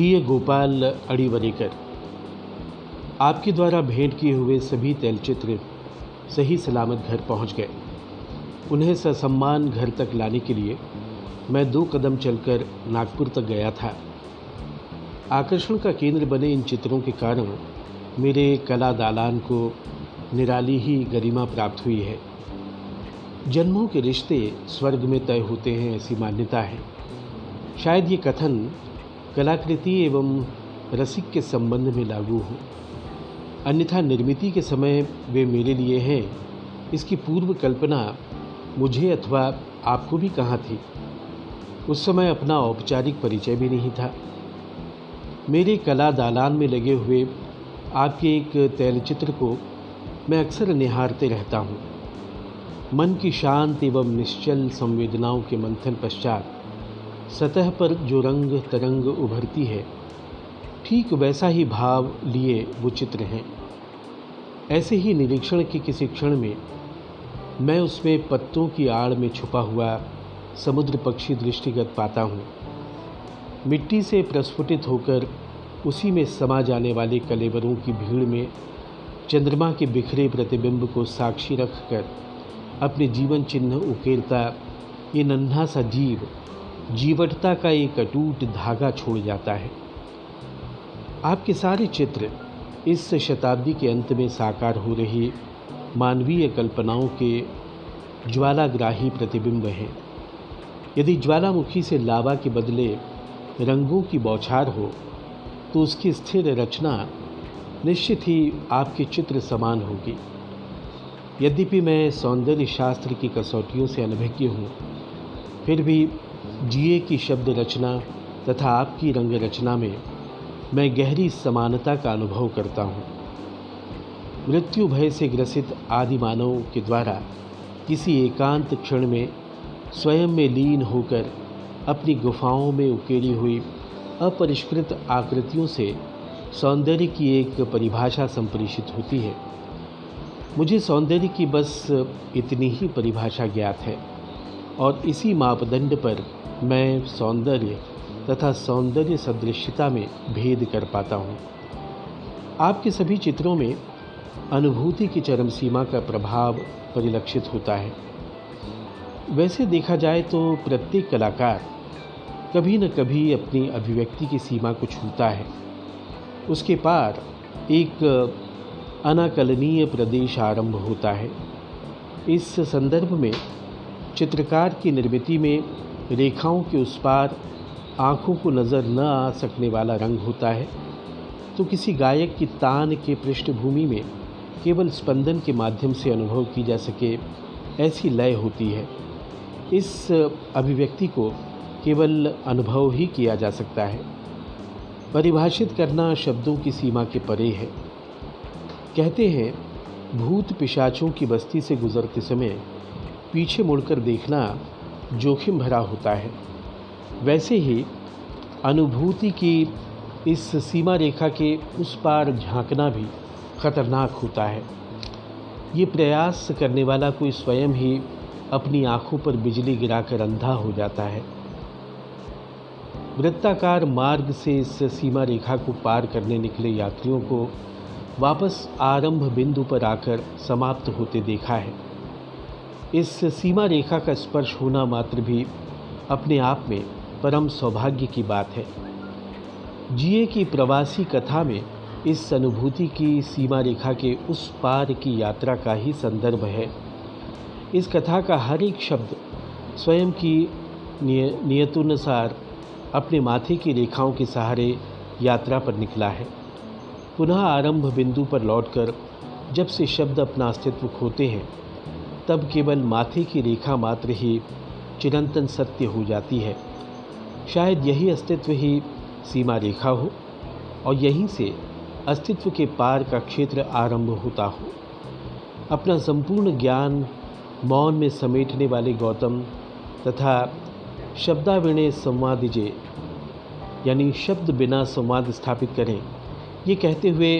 प्रिय गोपाल अड़ीवरेकर आपके द्वारा भेंट किए हुए सभी तैलचित्र सही सलामत घर पहुँच गए। उन्हें ससम्मान घर तक लाने के लिए मैं दो कदम चलकर नागपुर तक गया था। आकर्षण का केंद्र बने इन चित्रों के कारण मेरे कला दालान को निराली ही गरिमा प्राप्त हुई है। जन्मों के रिश्ते स्वर्ग में तय होते हैं ऐसी मान्यता है। शायद ये कथन कलाकृति एवं रसिक के संबंध में लागू हो। अन्यथा निर्मिति के समय वे मेरे लिए हैं। इसकी पूर्व कल्पना मुझे अथवा आपको भी कहाँ थी। उस समय अपना औपचारिक परिचय भी नहीं था। मेरे कला दालान में लगे हुए आपके एक तैलचित्र को मैं अक्सर निहारते रहता हूँ। मन की शांत एवं निश्चल संवेदनाओं के मंथन पश्चात सतह पर जो रंग तरंग उभरती है, ठीक वैसा ही भाव लिए वो चित्र हैं। ऐसे ही निरीक्षण के किसी क्षण में मैं उसमें पत्तों की आड़ में छुपा हुआ समुद्र पक्षी दृष्टिगत पाता हूँ। मिट्टी से प्रस्फुटित होकर उसी में समा जाने वाले कलेवरों की भीड़ में चंद्रमा के बिखरे प्रतिबिंब को साक्षी रखकर अपने जीवन चिन्ह उकेरता ये नन्हा सा जीव जीवटता का एक अटूट धागा छोड़ जाता है। आपके सारे चित्र इस शताब्दी के अंत में साकार हो रही मानवीय कल्पनाओं के ज्वालाग्राही प्रतिबिंब हैं। यदि ज्वालामुखी से लावा के बदले रंगों की बौछार हो तो उसकी स्थिर रचना निश्चित ही आपके चित्र समान होगी। यद्यपि मैं सौंदर्य शास्त्र की कसौटियों से अनभिज्ञ हूँ, फिर भी जिए की शब्द रचना तथा आपकी रंग रचना में मैं गहरी समानता का अनुभव करता हूँ। मृत्यु भय से ग्रसित आदि के द्वारा किसी एकांत क्षण में स्वयं में लीन होकर अपनी गुफाओं में उकेरी हुई अपरिष्कृत आकृतियों से सौंदर्य की एक परिभाषा संप्रेषित होती है। मुझे सौंदर्य की बस इतनी ही परिभाषा ज्ञात है। और इसी मापदंड पर मैं सौंदर्य तथा सौंदर्य सदृश्यता में भेद कर पाता हूँ। आपके सभी चित्रों में अनुभूति की चरम सीमा का प्रभाव परिलक्षित होता है। वैसे देखा जाए तो प्रत्येक कलाकार कभी न कभी अपनी अभिव्यक्ति की सीमा को छूता है। उसके पार एक अनाकलनीय प्रदेश आरंभ होता है। इस संदर्भ में चित्रकार की निर्मिति में रेखाओं के उस पार आँखों को नज़र न आ सकने वाला रंग होता है। तो किसी गायक की तान के पृष्ठभूमि में केवल स्पंदन के माध्यम से अनुभव की जा सके, ऐसी लय होती है। इस अभिव्यक्ति को केवल अनुभव ही किया जा सकता है। परिभाषित करना शब्दों की सीमा के परे है। कहते हैं, भूत पिशाचों की बस्ती से गुजरते समय पीछे मुड़कर देखना जोखिम भरा होता है। वैसे ही अनुभूति की इस सीमा रेखा के उस पार झांकना भी खतरनाक होता है। ये प्रयास करने वाला कोई स्वयं ही अपनी आँखों पर बिजली गिराकर अंधा हो जाता है। वृत्ताकार मार्ग से इस सीमा रेखा को पार करने निकले यात्रियों को वापस आरंभ बिंदु पर आकर समाप्त होते देखा है। इस सीमा रेखा का स्पर्श होना मात्र भी अपने आप में परम सौभाग्य की बात है। जिए की प्रवासी कथा में इस अनुभूति की सीमा रेखा के उस पार की यात्रा का ही संदर्भ है। इस कथा का हर एक शब्द स्वयं की निय, नियतुनुसार अपने माथे की रेखाओं के सहारे यात्रा पर निकला है। पुनः आरंभ बिंदु पर लौटकर जब से शब्द अपना अस्तित्व खोते हैं तब केवल माथे की रेखा मात्र ही चिरंतन सत्य हो जाती है। शायद यही अस्तित्व ही सीमा रेखा हो और यहीं से अस्तित्व के पार का क्षेत्र आरंभ होता हो। अपना संपूर्ण ज्ञान मौन में समेटने वाले गौतम तथा शब्दाविणय संवादिजे यानी शब्द बिना संवाद स्थापित करें, ये कहते हुए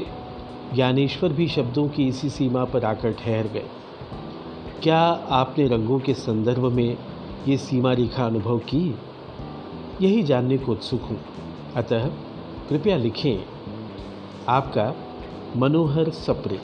ज्ञानेश्वर भी शब्दों की इसी सीमा पर आकर ठहर गए। क्या आपने रंगों के संदर्भ में ये सीमा रेखा अनुभव की? यही जानने को उत्सुक हूँ। अतः कृपया लिखें। आपका मनोहर सप्रित।